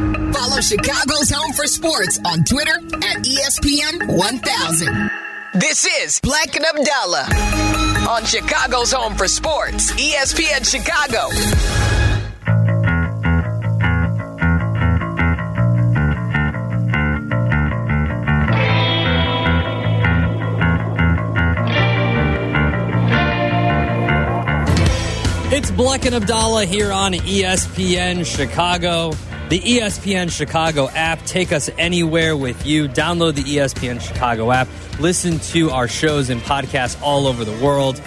Follow Chicago's Home for Sports on Twitter at ESPN 1000. This is Black and Abdallah on Chicago's Home for Sports, ESPN Chicago. It's Bleck and Abdallah here on ESPN Chicago. The ESPN Chicago app. Take us anywhere with you. Download the ESPN Chicago app. Listen to our shows and podcasts all over the world.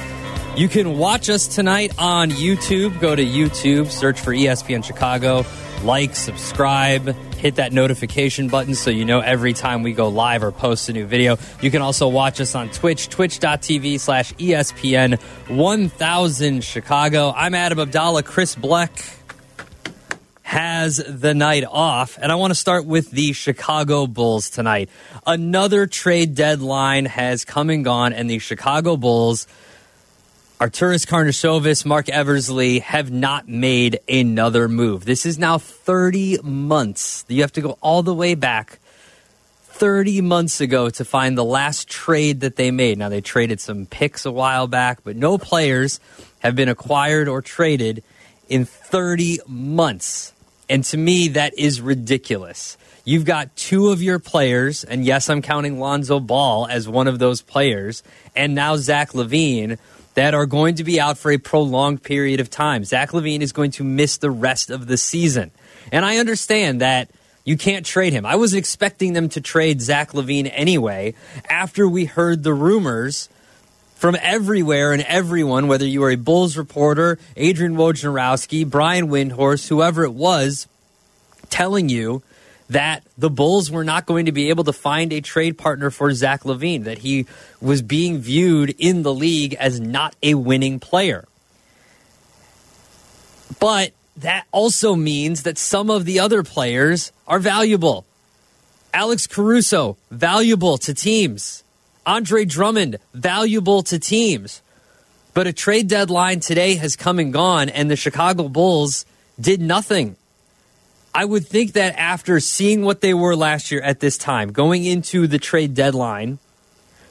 You can watch us tonight on YouTube. Go to YouTube, search for ESPN Chicago, like, subscribe, hit that notification button so you know every time we go live or post a new video. You can also watch us on Twitch, twitch.tv slash ESPN 1000 Chicago. I'm Adam Abdallah. Chris Bleck has the night off. And I want to start with the Chicago Bulls tonight. Another trade deadline has come and gone, and the Chicago Bulls, Arturas Karnisovas, Marc Eversley have not made another move. This is now 30 months. You have to go all the way back 30 months ago to find the last trade that they made. Now, they traded some picks a while back, but no players have been acquired or traded in 30 months. And to me, that is ridiculous. You've got two of your players, and yes, I'm counting Lonzo Ball as one of those players, and now Zach LaVine, that are going to be out for a prolonged period of time. Zach LaVine is going to miss the rest of the season. And I understand that you can't trade him. I was expecting them to trade Zach LaVine anyway after we heard the rumors from everywhere and everyone, whether you were a Bulls reporter, Adrian Wojnarowski, Brian Windhorst, whoever it was, telling you that the Bulls were not going to be able to find a trade partner for Zach LaVine, that he was being viewed in the league as not a winning player. But that also means that some of the other players are valuable. Alex Caruso, valuable to teams. Andre Drummond, valuable to teams. But a trade deadline today has come and gone, and the Chicago Bulls did nothing. I would think that after seeing what they were last year at this time, going into the trade deadline,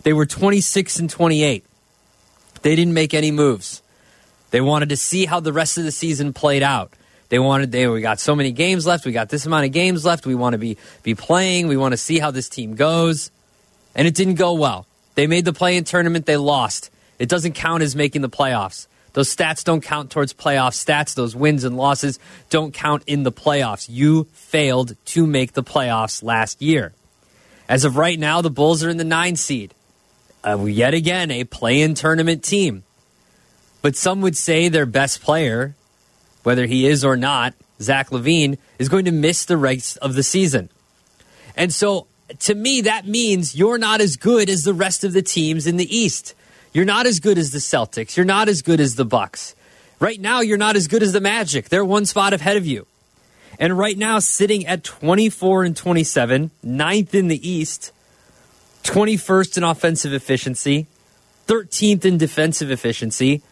they were 26 and 28. They didn't make any moves. They wanted to see how the rest of the season played out. They wanted they we got so many games left, we got this amount of games left, we want to be be playing, we want to see how this team goes. And it didn't go well. They made the play in tournament, they lost. It doesn't count as making the playoffs. Those stats don't count towards playoff stats. Those wins and losses don't count in the playoffs. You failed to make the playoffs last year. As of right now, the Bulls are in the nine seed. Uh, yet again, a play in tournament team. But some would say their best player, whether he is or not, Zach LaVine, is going to miss the rest of the season. And so to me, that means you're not as good as the rest of the teams in the East. You're not as good as the Celtics. You're not as good as the Bucks. Right now, you're not as good as the Magic. They're one spot ahead of you. And right now, sitting at 24 and 27, ninth in the East, 21st in offensive efficiency, 13th in defensive efficiency.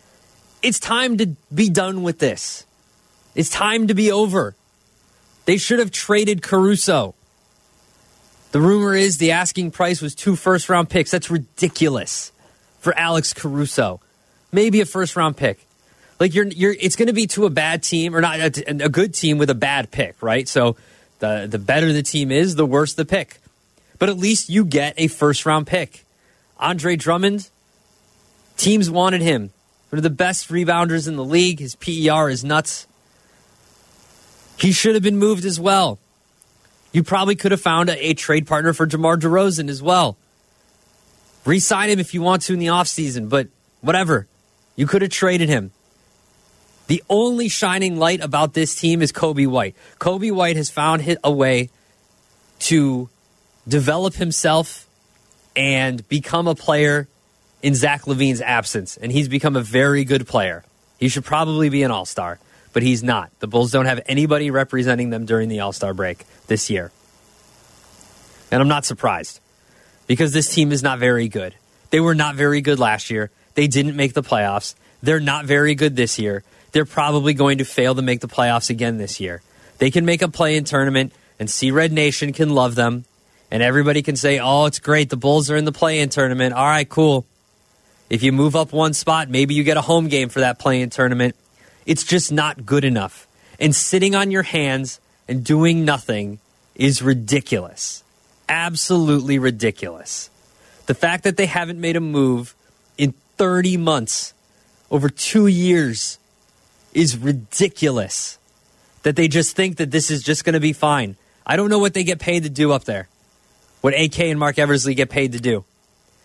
It's time to be done with this. It's time to be over. They should have traded Caruso. The rumor is the asking price was two first round picks. That's ridiculous for Alex Caruso. Maybe a first round pick. Like you're, you're. It's going to be to a bad team or not a, a good team with a bad pick, right? So the the better the team is, the worse the pick. But at least you get a first round pick. Andre Drummond, teams wanted him. One of the best rebounders in the league. His PER is nuts. He should have been moved as well. You probably could have found a, a trade partner for DeMar DeRozan as well. Resign him if you want to in the offseason, but whatever. You could have traded him. The only shining light about this team is Coby White. Coby White has found a way to develop himself and become a player in Zach LaVine's absence. And he's become a very good player. He should probably be an all star, but he's not. The Bulls don't have anybody representing them during the all star break this year. And I'm not surprised because this team is not very good. They were not very good last year. They didn't make the playoffs. They're not very good this year. They're probably going to fail to make the playoffs again this year. They can make a play in tournament. and Sea Red Nation can love them and everybody can say, oh, it's great. The Bulls are in the play in tournament. All right, cool. If you move up one spot, maybe you get a home game for that play in tournament. It's just not good enough. And sitting on your hands and doing nothing is ridiculous. Absolutely ridiculous. The fact that they haven't made a move in 30 months, over two years, is ridiculous. That they just think that this is just going to be fine. I don't know what they get paid to do up there what AK and Marc Eversley get paid to do.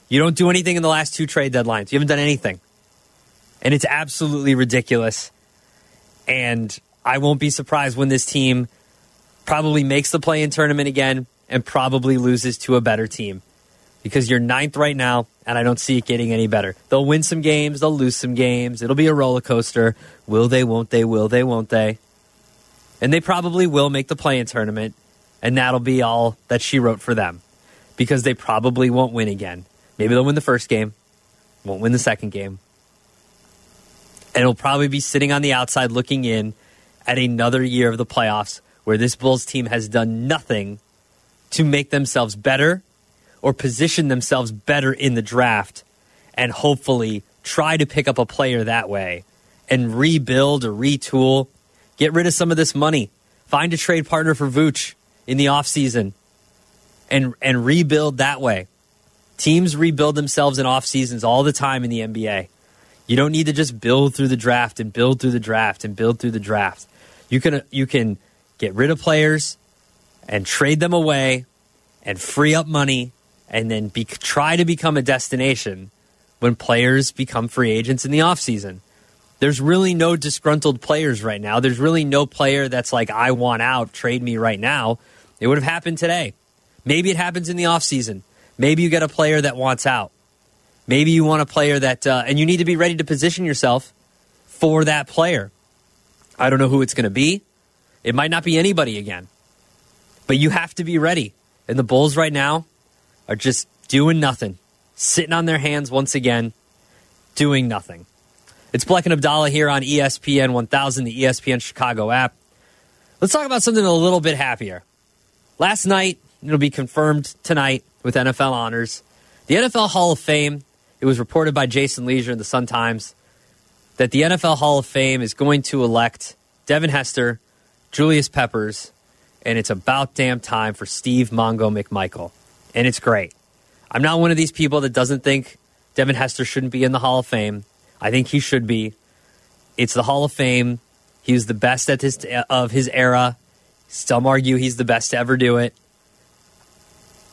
You don't do anything in the last two trade deadlines. You haven't done anything. And it's absolutely ridiculous. And I won't be surprised when this team probably makes the play in tournament again and probably loses to a better team because you're ninth right now, and I don't see it getting any better. They'll win some games, they'll lose some games. It'll be a roller coaster. Will they, won't they, will they, won't they? And they probably will make the play in tournament, and that'll be all that she wrote for them because they probably won't win again. Maybe they'll win the first game, won't win the second game. And it'll probably be sitting on the outside looking in at another year of the playoffs where this Bulls team has done nothing to make themselves better or position themselves better in the draft and hopefully try to pick up a player that way and rebuild or retool, get rid of some of this money, find a trade partner for Vooch in the offseason and and rebuild that way. Teams rebuild themselves in off seasons all the time in the NBA. You don't need to just build through the draft and build through the draft and build through the draft. You can uh, you can get rid of players and trade them away and free up money and then be, try to become a destination when players become free agents in the offseason. There's really no disgruntled players right now. There's really no player that's like, I want out, trade me right now. It would have happened today. Maybe it happens in the offseason. Maybe you get a player that wants out. Maybe you want a player that, uh, and you need to be ready to position yourself for that player. I don't know who it's going to be. It might not be anybody again, but you have to be ready. And the Bulls right now are just doing nothing, sitting on their hands once again, doing nothing. It's Bleck and Abdallah here on ESPN 1000, the ESPN Chicago app. Let's talk about something a little bit happier. Last night, It'll be confirmed tonight with NFL honors. The NFL Hall of Fame, it was reported by Jason Lieser in the Sun Times that the NFL Hall of Fame is going to elect Devin Hester, Julius Peppers, and it's about damn time for Steve Mongo McMichael. And it's great. I'm not one of these people that doesn't think Devin Hester shouldn't be in the Hall of Fame. I think he should be. It's the Hall of Fame. He was the best at his, of his era. Some argue he's the best to ever do it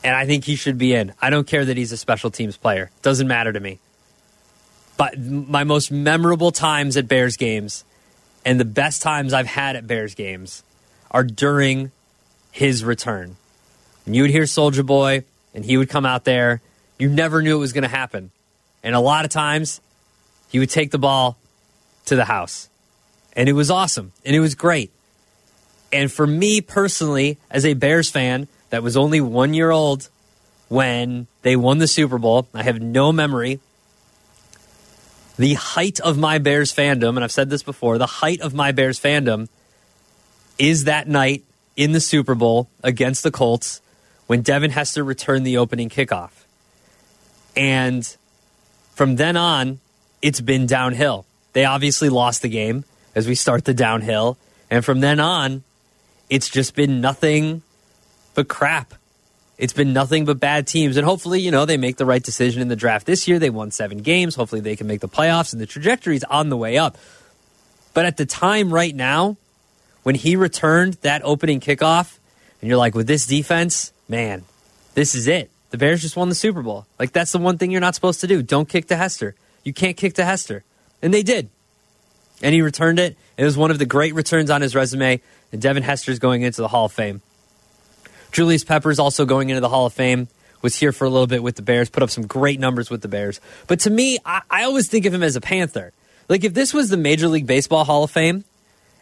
and I think he should be in. I don't care that he's a special teams player. Doesn't matter to me. But my most memorable times at Bears games and the best times I've had at Bears games are during his return. When you would hear Soldier Boy and he would come out there, you never knew it was going to happen. And a lot of times he would take the ball to the house. And it was awesome and it was great. And for me personally, as a Bears fan, that was only one year old when they won the Super Bowl. I have no memory. The height of my Bears fandom, and I've said this before, the height of my Bears fandom is that night in the Super Bowl against the Colts when Devin Hester returned the opening kickoff. And from then on, it's been downhill. They obviously lost the game as we start the downhill. And from then on, it's just been nothing but crap. It's been nothing but bad teams. And hopefully, you know, they make the right decision in the draft this year. They won seven games. Hopefully, they can make the playoffs, and the trajectory is on the way up. But at the time right now, when he returned that opening kickoff, and you're like, with this defense, man, this is it. The Bears just won the Super Bowl. Like, that's the one thing you're not supposed to do. Don't kick to Hester. You can't kick to Hester. And they did. And he returned it. It was one of the great returns on his resume. And Devin Hester's going into the Hall of Fame. Julius Peppers also going into the Hall of Fame was here for a little bit with the Bears, put up some great numbers with the Bears. But to me, I, I always think of him as a Panther. Like if this was the Major League Baseball Hall of Fame,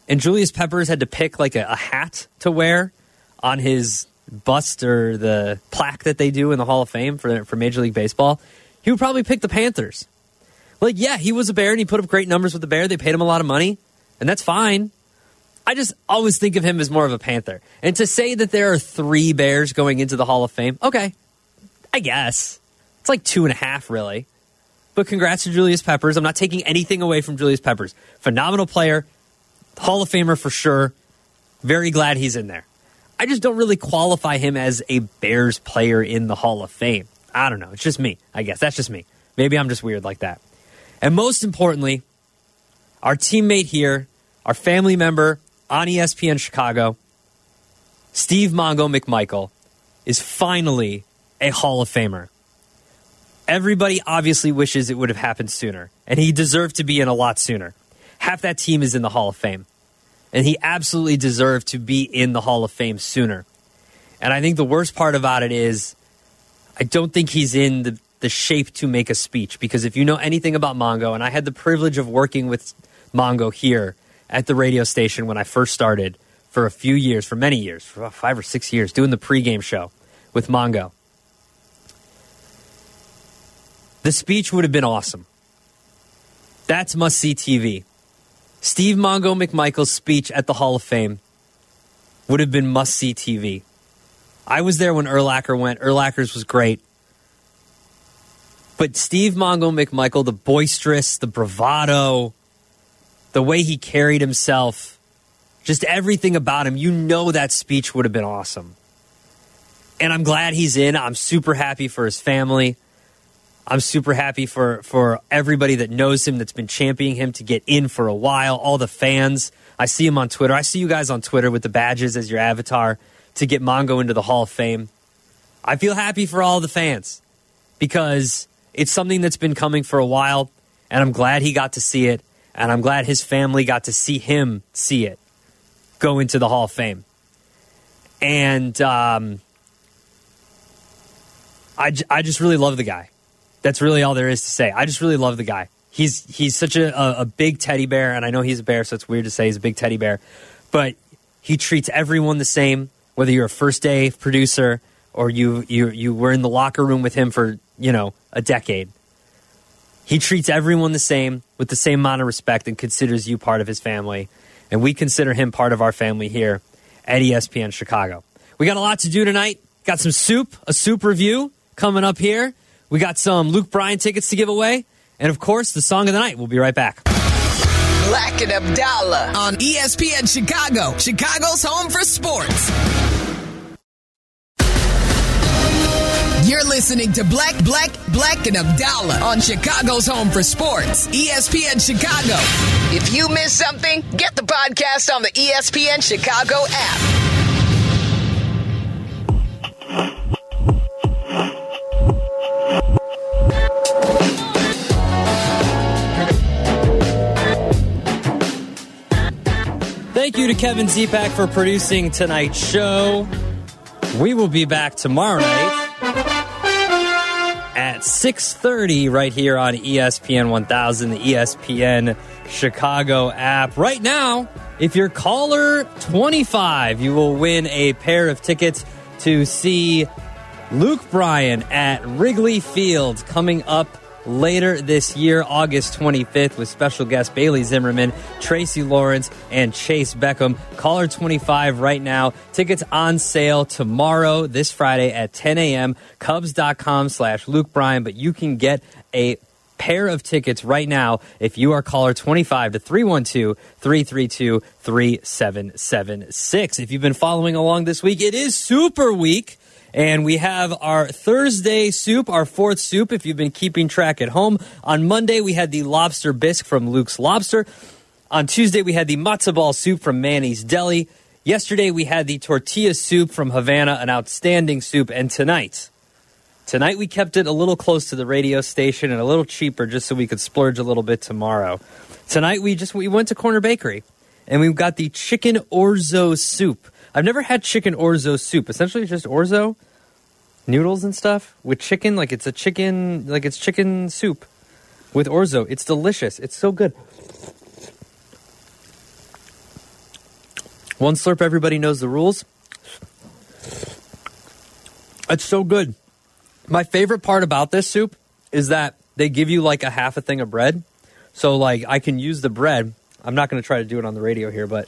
and Julius Peppers had to pick like a, a hat to wear on his bust or the plaque that they do in the Hall of Fame for for Major League Baseball, he would probably pick the Panthers. Like, yeah, he was a Bear and he put up great numbers with the Bear. They paid him a lot of money, and that's fine. I just always think of him as more of a Panther. And to say that there are three Bears going into the Hall of Fame, okay, I guess. It's like two and a half, really. But congrats to Julius Peppers. I'm not taking anything away from Julius Peppers. Phenomenal player, Hall of Famer for sure. Very glad he's in there. I just don't really qualify him as a Bears player in the Hall of Fame. I don't know. It's just me, I guess. That's just me. Maybe I'm just weird like that. And most importantly, our teammate here, our family member on ESPN Chicago, Steve Mongo McMichael, is finally a Hall of Famer. Everybody obviously wishes it would have happened sooner, and he deserved to be in a lot sooner. Half that team is in the Hall of Fame and he absolutely deserved to be in the Hall of Fame sooner. And I think the worst part about it is I don't think he's in the, the shape to make a speech because if you know anything about Mongo, and I had the privilege of working with Mongo here at the radio station when I first started for a few years, for many years, for five or six years, doing the pregame show with Mongo. The speech would have been awesome. That's must see TV. Steve Mongo McMichael's speech at the Hall of Fame would have been must see TV. I was there when Urlacher went. Urlacher's was great. But Steve Mongo McMichael, the boisterous, the bravado, the way he carried himself, just everything about him, you know that speech would have been awesome. And I'm glad he's in. I'm super happy for his family. I'm super happy for for everybody that knows him that's been championing him to get in for a while. All the fans. I see him on Twitter. I see you guys on Twitter with the badges as your avatar to get Mongo into the Hall of Fame. I feel happy for all the fans because it's something that's been coming for a while, and I'm glad he got to see it, and I'm glad his family got to see him see it go into the Hall of Fame. And um, I, I just really love the guy. That's really all there is to say. I just really love the guy. He's he's such a, a, big teddy bear, and I know he's a bear, so it's weird to say he's a big teddy bear, but he treats everyone the same, whether you're a first day producer or you you you were in the locker room with him for you know a decade. He treats everyone the same with the same amount of respect and considers you part of his family, and we consider him part of our family here at ESPN Chicago. We got a lot to do tonight. Got some soup, a soup review coming up here. We got some Luke Bryan tickets to give away. And of course, the song of the night. We'll be right back. Black and Abdallah on ESPN Chicago, Chicago's home for sports. Listening to Black, Black, Black and Abdallah on Chicago's home for sports, ESPN Chicago. If you miss something, get the podcast on the ESPN Chicago app. Thank you to Kevin Zepak for producing tonight's show. We will be back tomorrow night at 6.30 right here on ESPN 1000, the ESPN Chicago app. Right now, if you're caller 25, you will win a pair of tickets to see Luke Bryan at Wrigley Field coming up later this year, August 25th, with special guests Bailey Zimmerman, Tracy Lawrence, and Chayce Beckham. Caller 25 right now. Tickets on sale tomorrow, this Friday at 10 a.m. Cubs.com slash Luke Bryan, but you can get a pair of tickets right now if you are caller 25 to 312 332 3776. If you've been following along this week, it is Souper Week. And we have our Thursday soup, our fourth soup, if you've been keeping track at home. On Monday, we had the lobster bisque from Luke's Lobster. On Tuesday, we had the matzo ball soup from Manny's Deli. Yesterday, we had the tortilla soup from Havana, an outstanding soup. And tonight, tonight we kept it a little close to the radio station and a little cheaper just so we could splurge a little bit tomorrow. Tonight, we just we went to Corner Bakery and we got the chicken orzo soup. I've never had chicken orzo soup. Essentially, it's just orzo noodles and stuff with chicken. Like it's a chicken, like it's chicken soup with orzo. It's delicious. It's so good. One slurp, everybody knows the rules. It's so good. My favorite part about this soup is that they give you like a half a thing of bread. So like I can use the bread. I'm not going to try to do it on the radio here, but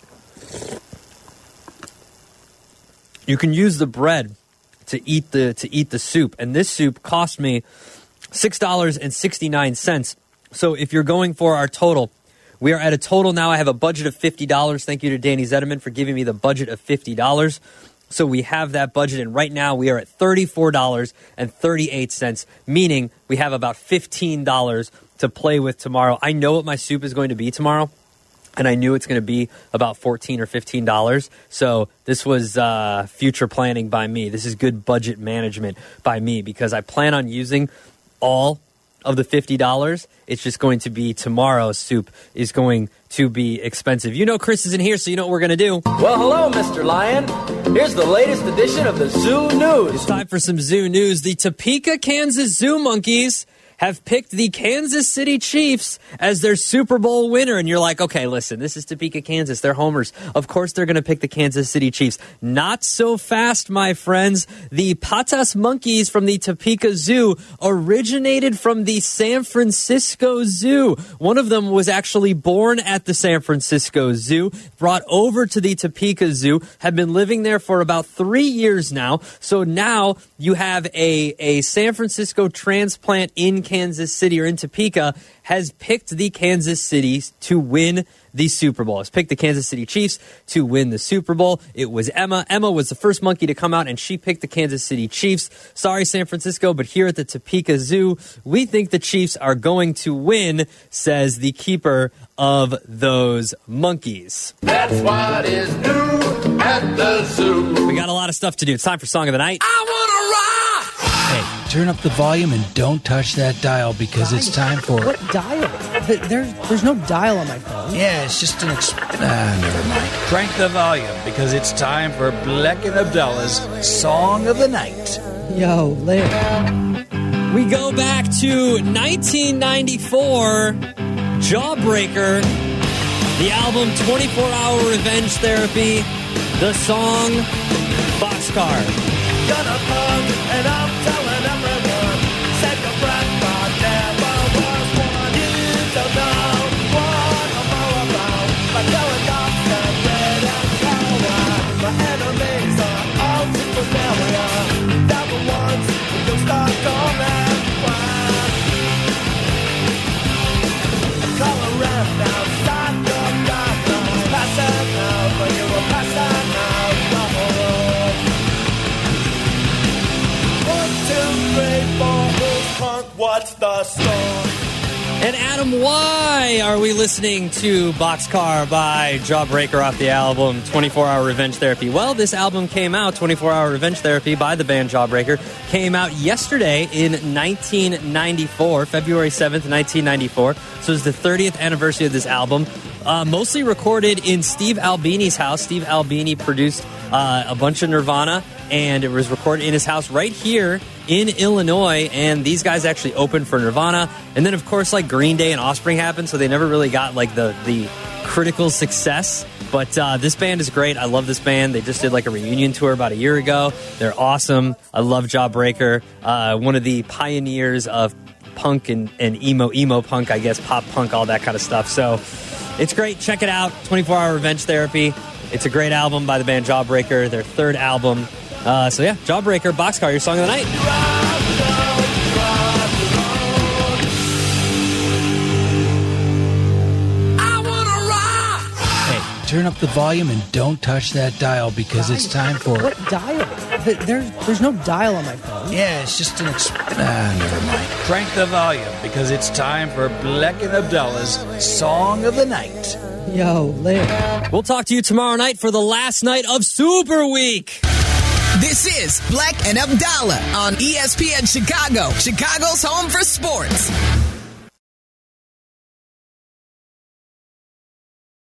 you can use the bread to eat the to eat the soup, and this soup cost me six dollars and sixty nine cents. So if you're going for our total, we are at a total now. I have a budget of fifty dollars. Thank you to Danny Zetterman for giving me the budget of fifty dollars. So we have that budget, and right now we are at thirty-four dollars and thirty-eight cents, meaning we have about fifteen dollars to play with tomorrow. I know what my soup is going to be tomorrow and I knew it's going to be about fourteen or fifteen dollars. So this was uh, future planning by me. This is good budget management by me because I plan on using all of the fifty dollars. It's just going to be tomorrow's soup is going to be expensive. You know Chris isn't here, so you know what we're going to do. Well, hello, Mr. Lion. Here's the latest edition of the Zoo News. It's time for some zoo news. The Topeka, Kansas Zoo Monkeys have picked the Kansas City Chiefs as their Super Bowl winner. And you're like, okay, listen, this is Topeka, Kansas. They're homers. Of course, they're going to pick the Kansas City Chiefs. Not so fast, my friends. The Patas monkeys from the Topeka Zoo originated from the San Francisco Zoo. One of them was actually born at the San Francisco Zoo, brought over to the Topeka Zoo, have been living there for about three years now. So now you have a, a San Francisco transplant in Kansas Kansas City or in Topeka has picked the Kansas City to win the Super Bowl. Has picked the Kansas City Chiefs to win the Super Bowl. It was Emma. Emma was the first monkey to come out and she picked the Kansas City Chiefs. Sorry, San Francisco, but here at the Topeka Zoo, we think the Chiefs are going to win, says the keeper of those monkeys. That's what is new at the zoo. We got a lot of stuff to do. It's time for Song of the Night. I wanna rock! Hey, turn up the volume and don't touch that dial because it's time for. What dial? Th- There's there's no dial on my phone. Yeah, it's just an. Exp- ah, never mind. Crank the volume because it's time for Black and Abdallah's Song of the Night. Yo, lit. We go back to 1994, Jawbreaker, the album 24 Hour Revenge Therapy, the song Boxcar. Gonna pug and I'm telling And Adam, why are we listening to Boxcar by Jawbreaker off the album 24 Hour Revenge Therapy? Well, this album came out, 24 Hour Revenge Therapy by the band Jawbreaker, came out yesterday in 1994, February 7th, 1994. So it's the 30th anniversary of this album. Uh, mostly recorded in Steve Albini's house. Steve Albini produced uh, a bunch of Nirvana, and it was recorded in his house right here in Illinois. And these guys actually opened for Nirvana, and then of course like Green Day and Offspring happened, so they never really got like the the critical success. But uh, this band is great. I love this band. They just did like a reunion tour about a year ago. They're awesome. I love Jawbreaker. Uh, one of the pioneers of punk and, and emo, emo punk, I guess, pop punk, all that kind of stuff. So it's great. Check it out. 24 Hour Revenge Therapy. It's a great album by the band Jawbreaker, their third album. Uh, so yeah, Jawbreaker, Boxcar, your song of the night. I wanna rock! Hey, turn up the volume and don't touch that dial because it's time for. What dial? There's there's no dial on my phone. Yeah, it's just an. Exp- ah, never mind. Crank the volume because it's time for Black and Abdallah's Song of the Night. Yo, lit. We'll talk to you tomorrow night for the last night of Souper Week. This is Black and Abdallah on ESPN Chicago, Chicago's home for sports.